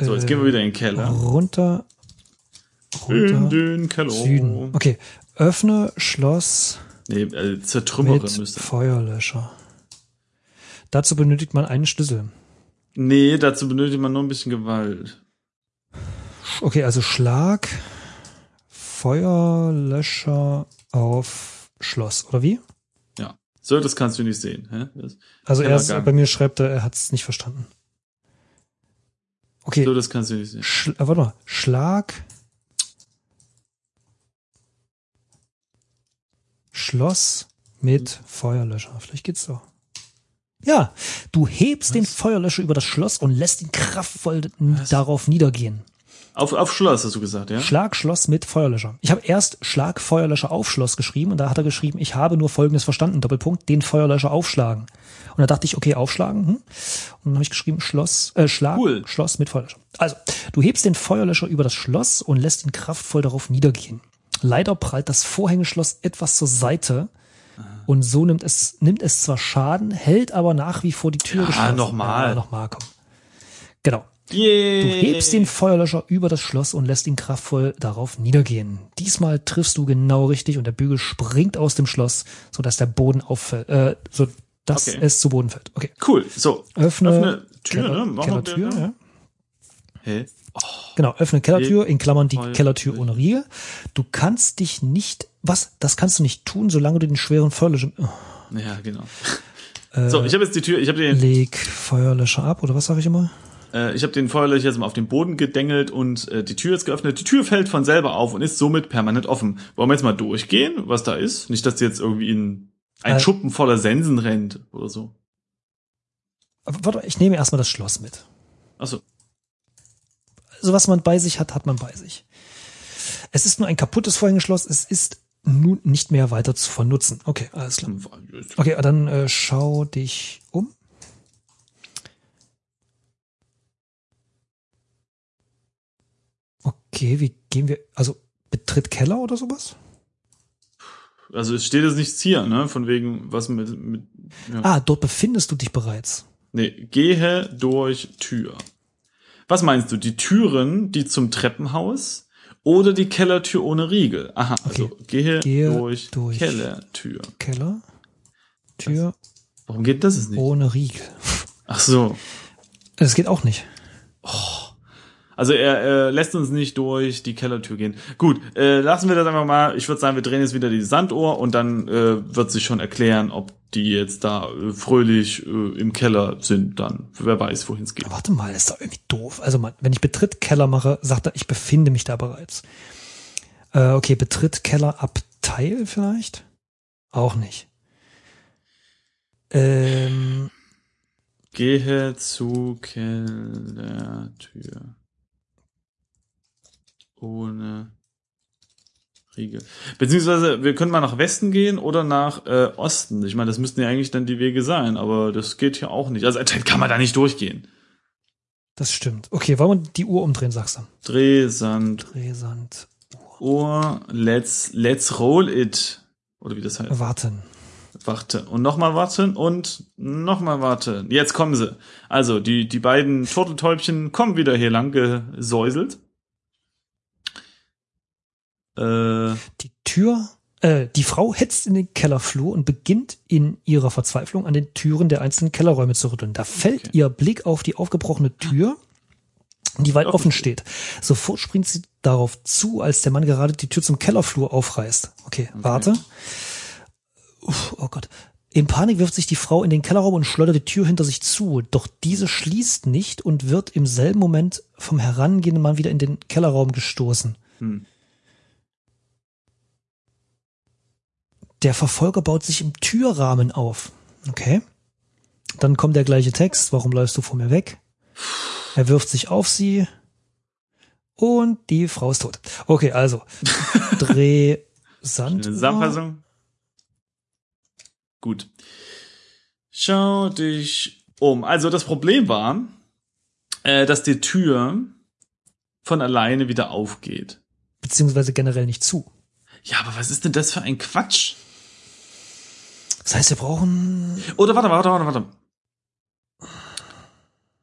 So, jetzt äh, gehen wir wieder in den Keller. Runter, In runter, den Keller. Süden. Okay, öffne Schloss Nee, äh, zertrümmere mit müsste. Feuerlöscher. Dazu benötigt man einen Schlüssel. Nee, dazu benötigt man nur ein bisschen Gewalt. Okay, also Schlag, Feuerlöscher auf Schloss, oder wie? So, das kannst du nicht sehen. Hä? Das, Also er ist, bei mir schreibt er, er hat es nicht verstanden. Okay, so, das kannst du nicht sehen. Sch äh, warte mal, Schlag, Schloss mit Feuerlöscher. Vielleicht geht's so. Ja, du hebst den Feuerlöscher über das Schloss und lässt ihn kraftvoll n- darauf niedergehen. Auf, auf Schloss hast du gesagt, ja? Schlag Schloss mit Feuerlöscher. Ich habe erst Schlag Feuerlöscher auf Schloss geschrieben und da hat er geschrieben, ich habe nur Folgendes verstanden, Doppelpunkt, den Feuerlöscher aufschlagen. Und da dachte ich, okay, aufschlagen. Hm? Und dann habe ich geschrieben, Schloss, äh, Schlag Cool. Schloss mit Feuerlöscher. Also, du hebst den Feuerlöscher über das Schloss und lässt ihn kraftvoll darauf niedergehen. Leider prallt das Vorhängeschloss etwas zur Seite und so nimmt es, nimmt es zwar Schaden, hält aber nach wie vor die Tür Ja, geschlossen. nochmal. Ja, nochmal, komm. Genau. Yeah. Du hebst den Feuerlöscher über das Schloss und lässt ihn kraftvoll darauf niedergehen. Diesmal triffst du genau richtig und der Bügel springt aus dem Schloss, sodass der Boden auffällt, äh, so dass Okay. es zu Boden fällt. Okay. Cool. So, Öffne, öffne Tür, Keller, ne? Kellertür, den- ja. Genau, öffne Kellertür, in Klammern die Voll Kellertür ohne Riegel. Du kannst dich nicht, was? Das kannst du nicht tun, solange du den schweren Feuerlöscher, oh, Ja, genau. Äh, so, ich habe jetzt die Tür, ich habe den, leg Feuerlöscher ab, oder was sage ich immer? äh, ich habe den Feuerlöcher jetzt mal auf den Boden gedengelt und äh, die Tür ist geöffnet. Die Tür fällt von selber auf und ist somit permanent offen. Wollen wir jetzt mal durchgehen, was da ist? Nicht, dass die jetzt irgendwie in ein Äh. Schuppen voller Sensen rennt oder so. Warte, ich nehme erstmal das Schloss mit. Achso. Also was man bei sich hat, hat man bei sich. Es ist nur ein kaputtes Vorhängeschloss, es ist nun nicht mehr weiter zu vernutzen. Okay, alles klar. Okay, dann äh, schau dich um. Okay, wie gehen wir, also betritt Keller oder sowas? Also es steht jetzt nichts hier, ne? Von wegen, was mit, mit ja. Ah, dort befindest du dich bereits. Nee, gehe durch Tür. Was meinst du? Die Türen, die zum Treppenhaus oder die Kellertür ohne Riegel? Aha, also Okay. gehe, Gehe durch, durch. Kellertür. Keller, Tür Warum geht das jetzt nicht? ohne Riegel. Ach so. Das geht auch nicht. Also er äh, lässt uns nicht durch die Kellertür gehen. Gut, äh, lassen wir das einfach mal. Ich würde sagen, wir drehen jetzt wieder die Sanduhr und dann äh, wird sich schon erklären, ob die jetzt da äh, fröhlich äh, im Keller sind dann. Wer weiß, wohin es geht. Warte mal, ist doch irgendwie doof. Also man, wenn ich Betritt Keller mache, sagt er, ich befinde mich da bereits. Äh, okay, Betritt Keller Abteil vielleicht? Auch nicht. Ähm, Gehe zu Kellertür. Ohne Riegel. Beziehungsweise, wir können mal nach Westen gehen oder nach äh, Osten. Ich meine, das müssten ja eigentlich dann die Wege sein, aber das geht hier auch nicht. Also anscheinend kann man da nicht durchgehen. das stimmt. Okay, wollen wir die Uhr umdrehen, sagst du? Drehsand, Drehsand. Ohr, let's, let's roll it. Oder wie das heißt. Warten. Warte. Und nochmal warten und nochmal warten. Jetzt kommen sie. Also, die, die beiden Turteltäubchen kommen wieder hier lang gesäuselt. Äh, Die Tür Äh, die Frau hetzt in den Kellerflur und beginnt in ihrer Verzweiflung an den Türen der einzelnen Kellerräume zu rütteln. Da fällt Okay. ihr Blick auf die aufgebrochene Tür, die weit Offen offen steht. Sofort springt sie darauf zu, als der Mann gerade die Tür zum Kellerflur aufreißt. Okay, warte. Uff, oh Gott. In Panik wirft sich die Frau in den Kellerraum und schleudert die Tür hinter sich zu. Doch diese schließt nicht und wird im selben Moment vom herangehenden Mann wieder in den Kellerraum gestoßen. Hm. Der Verfolger baut sich im Türrahmen auf. Okay. Dann kommt der gleiche Text. Warum läufst du vor mir weg? Er wirft sich auf sie. Und die Frau ist tot. Okay, also. Dreh Sanduhr. Zusammenfassung. Gut. Schau dich um. Also das Problem war, äh, dass die Tür von alleine wieder aufgeht. Beziehungsweise generell nicht zu. Ja, aber was ist denn das für ein Quatsch? Das heißt, wir brauchen. Oder warte, warte, warte, warte.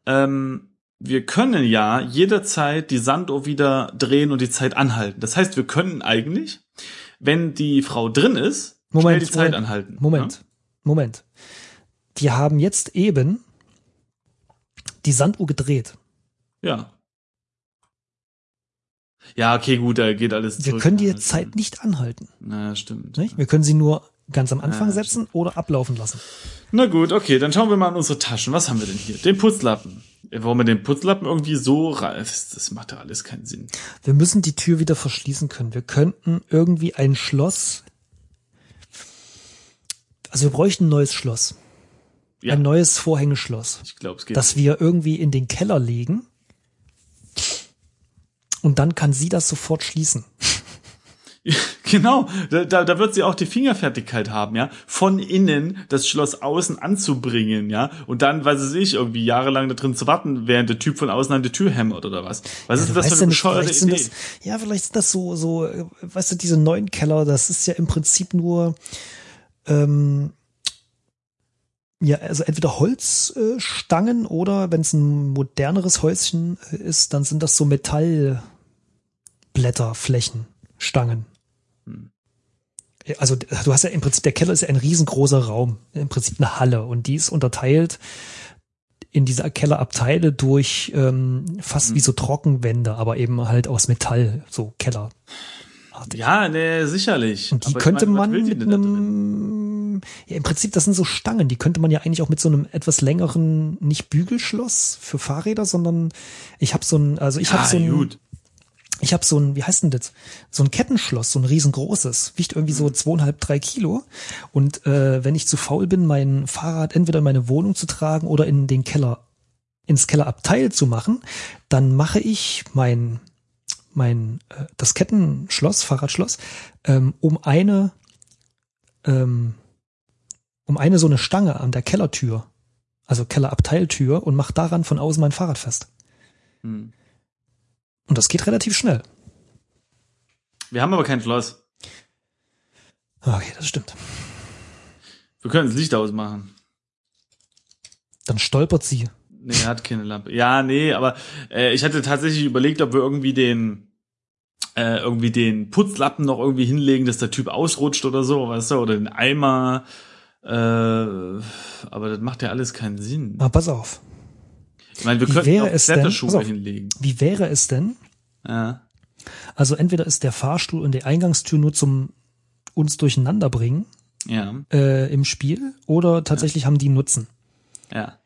Ähm, wir können ja jederzeit die Sanduhr wieder drehen und die Zeit anhalten. Das heißt, wir können eigentlich, wenn die Frau drin ist, Moment, schnell die Zeit Moment, anhalten. Moment. Moment. Die haben jetzt eben die Sanduhr gedreht. Ja. Ja, okay, gut, da geht alles Wir zurück. können die Ja, Zeit nicht anhalten. Na, stimmt. Nicht? Wir können sie nur ganz am Anfang Ja, setzen oder ablaufen lassen. Na gut, okay, dann schauen wir mal in unsere Taschen. Was haben wir denn hier? Den Putzlappen. Warum wir den Putzlappen irgendwie so reif, das macht ja alles keinen Sinn. Wir müssen die Tür wieder verschließen können. Wir könnten irgendwie ein Schloss. Also wir bräuchten ein neues Schloss. Ja, Ein neues Vorhängeschloss, ich glaube, es geht. das wir irgendwie in den Keller legen. Und dann kann sie das sofort schließen. Genau, da, da, wird sie auch die Fingerfertigkeit haben, ja, von innen das Schloss außen anzubringen, ja, und dann, weiß ich nicht, irgendwie jahrelang da drin zu warten, während der Typ von außen an die Tür hämmert oder was. Was Ja, ist das für eine bescheuerte Idee? das, ja, vielleicht sind das so, so, äh, weißt du, diese neuen Keller, das ist ja im Prinzip nur, ähm, ja, also entweder Holzstangen äh, oder wenn es ein moderneres Häuschen äh, ist, dann sind das so Metallblätterflächen, Stangen. Also du hast ja im Prinzip, der Keller ist ja ein riesengroßer Raum, im Prinzip eine Halle und die ist unterteilt in diese Kellerabteile durch ähm, fast Hm. wie so Trockenwände, aber eben halt aus Metall, so Keller. Ja, ne, sicherlich. Und die Aber könnte meine, man mit einem, ja im Prinzip, das sind so Stangen, die könnte man ja eigentlich auch mit so einem etwas längeren, nicht Bügelschloss für Fahrräder, sondern ich habe so ein, also ich Ja, habe so ein, gut. Ich habe so ein, wie heißt denn das? So ein Kettenschloss, so ein riesengroßes, wiegt irgendwie Mhm. so zweieinhalb, drei Kilo. Und äh, wenn ich zu faul bin, mein Fahrrad entweder in meine Wohnung zu tragen oder in den Keller, ins Kellerabteil zu machen, dann mache ich mein mein äh, das Kettenschloss, Fahrradschloss, ähm, um eine ähm, um eine so eine Stange an der Kellertür, also Kellerabteiltür und mach daran von außen mein Fahrrad fest. Hm. Und das geht relativ schnell. Wir haben aber kein Schloss. Okay, das stimmt. Wir können das Licht ausmachen. Dann stolpert sie. Nee, er hat keine Lampe. Ja, nee, aber äh, ich hatte tatsächlich überlegt, ob wir irgendwie den äh, irgendwie den Putzlappen noch irgendwie hinlegen, dass der Typ ausrutscht oder so, weißt du, oder den Eimer. Äh, aber das macht ja alles keinen Sinn. Aber pass auf. Ich meine, wir Wie könnten wäre auch es denn- Kletterschuhe pass auf. hinlegen. Wie wäre es denn? Ja. Also entweder ist der Fahrstuhl und die Eingangstür nur zum uns durcheinander bringen Ja, äh, im Spiel oder tatsächlich haben die Nutzen. ja.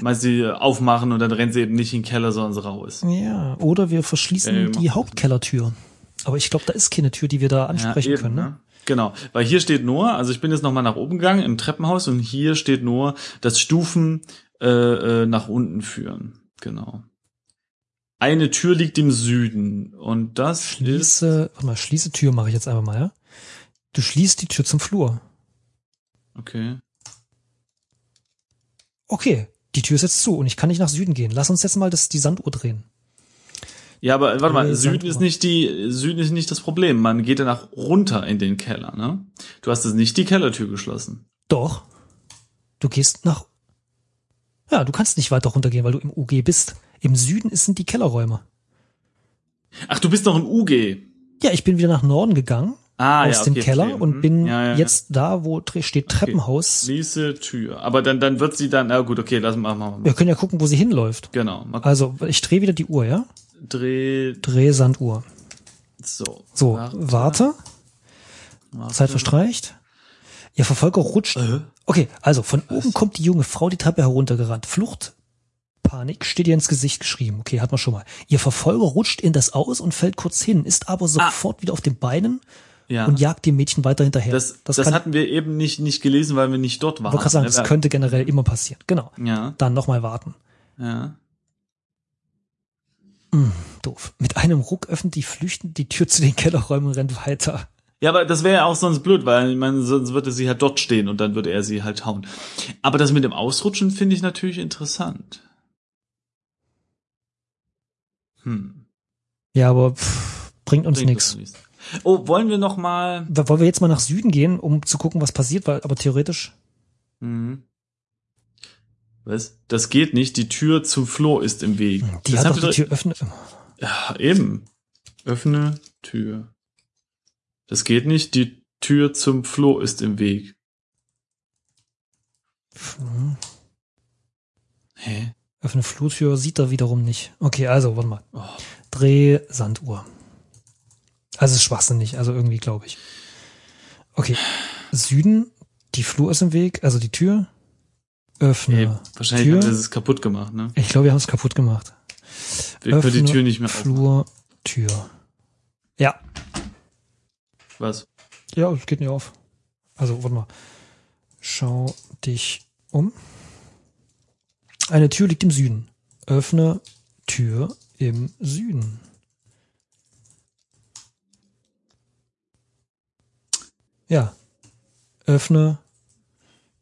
Mal sie aufmachen und dann rennt sie eben nicht in den Keller, sondern sie raus. Ja, oder wir verschließen Ja, machen die. Hauptkellertür. Aber ich glaube, da ist keine Tür, die wir da ansprechen Ja, eben, können. Ne? Genau, weil hier steht nur, also ich bin jetzt nochmal nach oben gegangen im Treppenhaus und hier steht nur, dass Stufen äh, äh, nach unten führen. Genau. Eine Tür liegt im Süden und das ist Schließe, warte mal, schließe Tür mache ich jetzt einfach mal, ja? Du schließt die Tür zum Flur. okay. Okay, die Tür ist jetzt zu und ich kann nicht nach Süden gehen. Lass uns jetzt mal das, die Sanduhr drehen. Ja, aber warte mal, Süden ist nicht die Süden ist nicht das Problem. Man geht danach runter in den Keller, ne? Du hast jetzt nicht die Kellertür geschlossen. Doch. Du gehst nach. Ja, du kannst nicht weiter runtergehen, weil du im UG bist. Im Süden sind die Kellerräume. Ach, du bist noch im UG. Ja, ich bin wieder nach Norden gegangen Ah, aus ja, dem okay, Keller okay. und Mhm. bin Ja, ja, jetzt da, wo steht Treppenhaus. Schließe Tür. Aber dann, dann wird sie dann, na gut, okay, lass mal, machen wir Wir können ja gucken, wo sie hinläuft. Genau. Mal Also, ich drehe wieder die Uhr, ja? Dreh, Drehsanduhr. so. So, warte. warte. Zeit verstreicht. Ihr Verfolger rutscht. Äh? Okay, also von oben kommt die junge Frau die Treppe heruntergerannt. Flucht, Panik steht ihr ins Gesicht geschrieben. Okay, hat man schon mal. Ihr Verfolger rutscht in das Aus und fällt kurz hin, ist aber sofort wieder auf den Beinen Ja. und jagt dem Mädchen weiter hinterher. das, das, kann, hatten wir eben nicht, nicht gelesen, weil wir nicht dort waren. wollte gerade sagen, ne? das könnte generell immer passieren. Genau. Ja, Dann nochmal warten. ja. Doof. Mit einem Ruck öffnet die Flüchtende die Tür zu den Kellerräumen und rennt weiter. Ja, aber das wäre ja auch sonst blöd, weil ich meine, sonst würde sie halt dort stehen und dann würde er sie halt hauen. Aber das mit dem Ausrutschen finde ich natürlich interessant. Hm. Ja, aber pff, bringt uns nichts. Oh, wollen wir noch mal Wollen wir jetzt mal nach Süden gehen, um zu gucken, was passiert, weil, aber theoretisch. Mhm. Was? Das geht nicht. Die Tür zum Flur ist im Weg. Die das hat doch die Tür öffnen. Ja, eben. Öffne Tür. Das geht nicht. Die Tür zum Flur ist im Weg. Hm. Hä? Öffne Flurtür sieht er wiederum nicht. Okay, also, warte mal. Oh. Dreh Sanduhr. Also ist schwachsinnig, also irgendwie glaube ich. Okay. Süden, die Flur ist im Weg, also die Tür. Öffne. Ey, wahrscheinlich Tür. haben wir es kaputt gemacht, ne? Ich glaube, wir haben es kaputt gemacht. Wir können die Öffne Tür nicht mehr. Flur, Tür. Ja, Was? ja, es geht nicht auf. Also, warte mal. Schau dich um. Eine Tür liegt im Süden. Öffne Tür im Süden. Ja. Öffne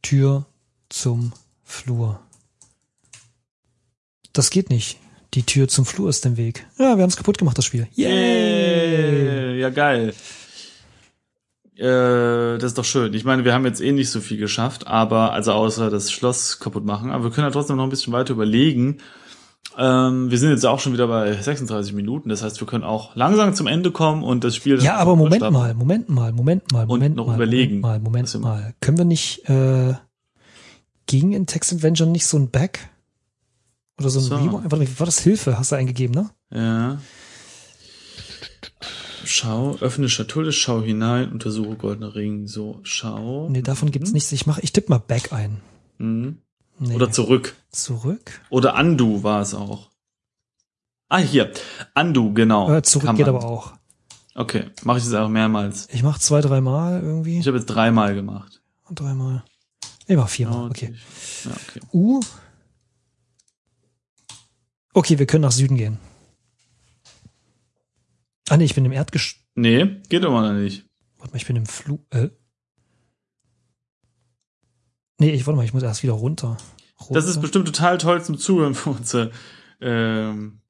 Tür zum Flur. Das geht nicht. Die Tür zum Flur ist im Weg. Ja, wir haben es kaputt gemacht, das Spiel. Yay! Ja, geil. Äh, das ist doch schön. Ich meine, wir haben jetzt eh nicht so viel geschafft, aber also außer das Schloss kaputt machen. Aber wir können ja trotzdem noch ein bisschen weiter überlegen. Ähm, wir sind jetzt auch schon wieder bei 36 Minuten. Das heißt, wir können auch langsam zum Ende kommen und das Spiel. Ja, aber Moment starten. mal, Moment mal, Moment mal, Moment noch mal, überlegen, Moment mal, Moment mal. Können wir nicht äh, ging in Text Adventure nicht so ein Back oder so ein So. Rewind? Warte mal, war das Hilfe? Hast du eingegeben, ne? Ja. Schau, öffne Schatulle, schau hinein, untersuche goldene Ring. So, schau. Nee, davon gibt's nichts. Ich mache, ich tippe mal Back ein. Mhm. Nee. Oder zurück. zurück? Oder Undo war es auch. Ah, hier. Undo, genau. Äh, zurück Kann geht man. aber auch. Okay, mache ich das auch mehrmals. Ich mache zwei, dreimal irgendwie. Ich habe jetzt dreimal gemacht. Und dreimal. Ich mach viermal. Okay. Ja, okay. U. Okay, wir können nach Süden gehen. Ah nee, ich bin im Erdgesch... Nee, geht immer noch nicht. Warte mal, ich bin im Flug. Äh? Nee, ich warte mal, ich muss erst wieder runter. runter. Das ist bestimmt total toll zum Zuhören für unsere ähm,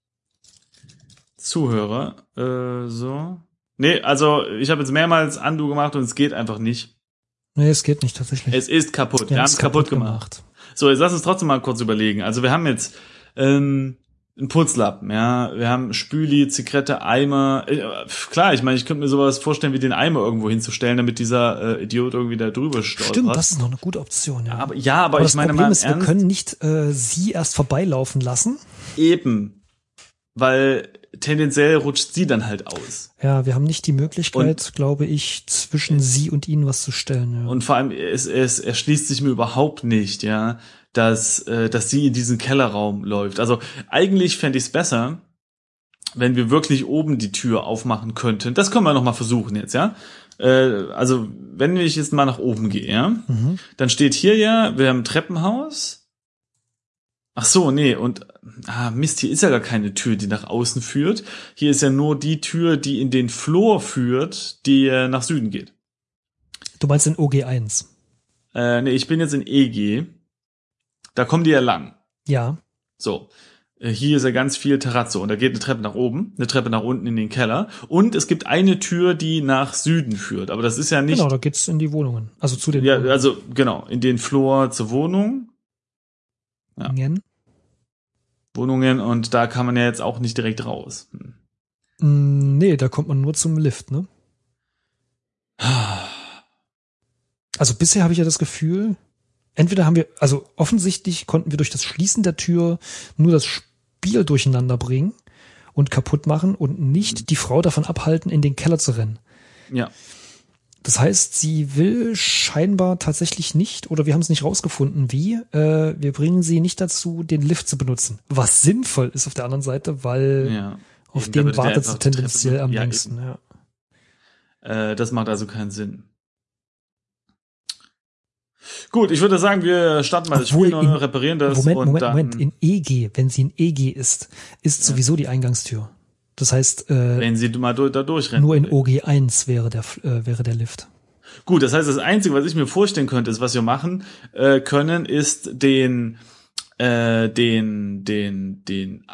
Zuhörer. Äh, so. Nee, also ich habe jetzt mehrmals Undo gemacht und es geht einfach nicht. Nee, es geht nicht tatsächlich. Es ist kaputt. Wir, haben haben's es kaputt, gemacht. So, jetzt lass uns trotzdem mal kurz überlegen. Also wir haben jetzt ähm, einen Putzlappen, ja, wir haben Spüli, Zigarette, Eimer. Äh, klar, ich meine, ich könnte mir sowas vorstellen, wie den Eimer irgendwo hinzustellen, damit dieser äh, Idiot irgendwie da drüber stolpert. Stimmt, das ist noch eine gute Option, ja. aber ja, aber, Aber ich das meine Problem mal ist, wir können nicht äh, sie erst vorbeilaufen lassen. eben, weil tendenziell rutscht sie dann halt aus. Ja, wir haben nicht die Möglichkeit, glaube ich, zwischen sie und ihnen was zu stellen. Ja. Und vor allem, es, es erschließt sich mir überhaupt nicht, ja, dass, äh, dass sie in diesen Kellerraum läuft. Also eigentlich fände ich es besser, wenn wir wirklich oben die Tür aufmachen könnten. Das können wir noch mal versuchen jetzt, ja. Äh, also wenn ich jetzt mal nach oben gehe, ja, mhm. dann steht hier ja, wir haben ein Treppenhaus. Ach so, nee, und ah, Mist, hier ist ja gar keine Tür, die nach außen führt. Hier ist ja nur die Tür, die in den Flur führt, die äh, nach Süden geht. Du meinst in OG1? Äh, nee, ich bin jetzt in EG. Da kommen die ja lang. Ja. So. Äh, Hier ist ja ganz viel Terrazzo und da geht eine Treppe nach oben, eine Treppe nach unten in den Keller und es gibt eine Tür, die nach Süden führt. Aber das ist ja nicht, Genau, da geht's in die Wohnungen. Also zu den ja, Wohnungen. also genau, in den Flur zur Wohnung, ja. Wohnungen und da kann man ja jetzt auch nicht direkt raus. Hm. Mm, Nee, da kommt man nur zum Lift, ne? Also bisher habe ich ja das Gefühl, entweder haben wir, also offensichtlich konnten wir durch das Schließen der Tür nur das Spiel durcheinander bringen und kaputt machen und nicht die Frau davon abhalten, in den Keller zu rennen. Ja. Das heißt, sie will scheinbar tatsächlich nicht, oder wir haben es nicht rausgefunden, wie, äh, wir bringen sie nicht dazu, den Lift zu benutzen. Was sinnvoll ist auf der anderen Seite, weil Ja. auf Eben, den wartet sie tendenziell am ja, längsten. Ja. Äh, das macht also keinen Sinn. Gut, ich würde sagen, wir starten mal das Obwohl Spiel, in- neu, reparieren das Moment, und Moment, dann, Moment. In EG, wenn sie in EG ist, ist sowieso die Eingangstür. Das heißt, äh, wenn sie mal durch, da durchrennen. nur in will. OG1 wäre der, äh, wäre der Lift. Gut, das heißt, das Einzige, was ich mir vorstellen könnte, ist, was wir machen äh, können, ist den äh, den den den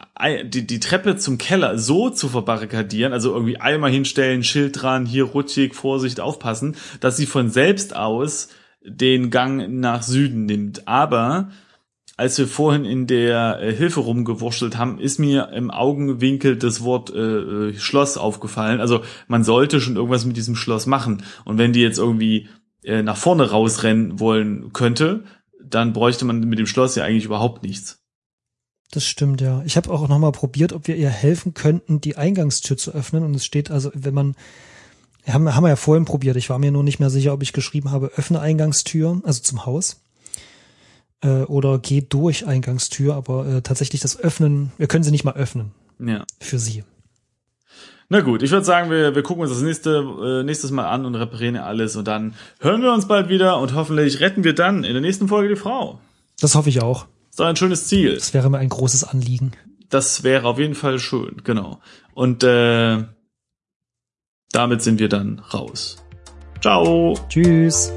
die, die Treppe zum Keller so zu verbarrikadieren, also irgendwie Eimer hinstellen, Schild dran, hier rutschig, Vorsicht, aufpassen, dass sie von selbst aus den Gang nach Süden nimmt. Aber als wir vorhin in der äh, Hilfe rumgewurschtelt haben, ist mir im Augenwinkel das Wort äh, äh, Schloss aufgefallen. Also man sollte schon irgendwas mit diesem Schloss machen. Und wenn die jetzt irgendwie äh, nach vorne rausrennen wollen könnte, dann bräuchte man mit dem Schloss ja eigentlich überhaupt nichts. Das stimmt, ja. Ich habe auch nochmal probiert, ob wir ihr helfen könnten, die Eingangstür zu öffnen. Und es steht also, wenn man, haben, haben wir ja vorhin probiert. Ich war mir nur nicht mehr sicher, ob ich geschrieben habe, öffne Eingangstür, also zum Haus. Äh, oder geh durch Eingangstür, aber äh, tatsächlich das Öffnen, wir können sie nicht mal öffnen Ja. für sie. Na gut, ich würde sagen, wir, wir gucken uns das nächste, äh, nächstes Mal an und reparieren alles und dann hören wir uns bald wieder und hoffentlich retten wir dann in der nächsten Folge die Frau. Das hoffe ich auch. Ist doch ein schönes Ziel. Das wäre mir ein großes Anliegen. Das wäre auf jeden Fall schön, genau. Und äh, damit sind wir dann raus. Ciao. Tschüss.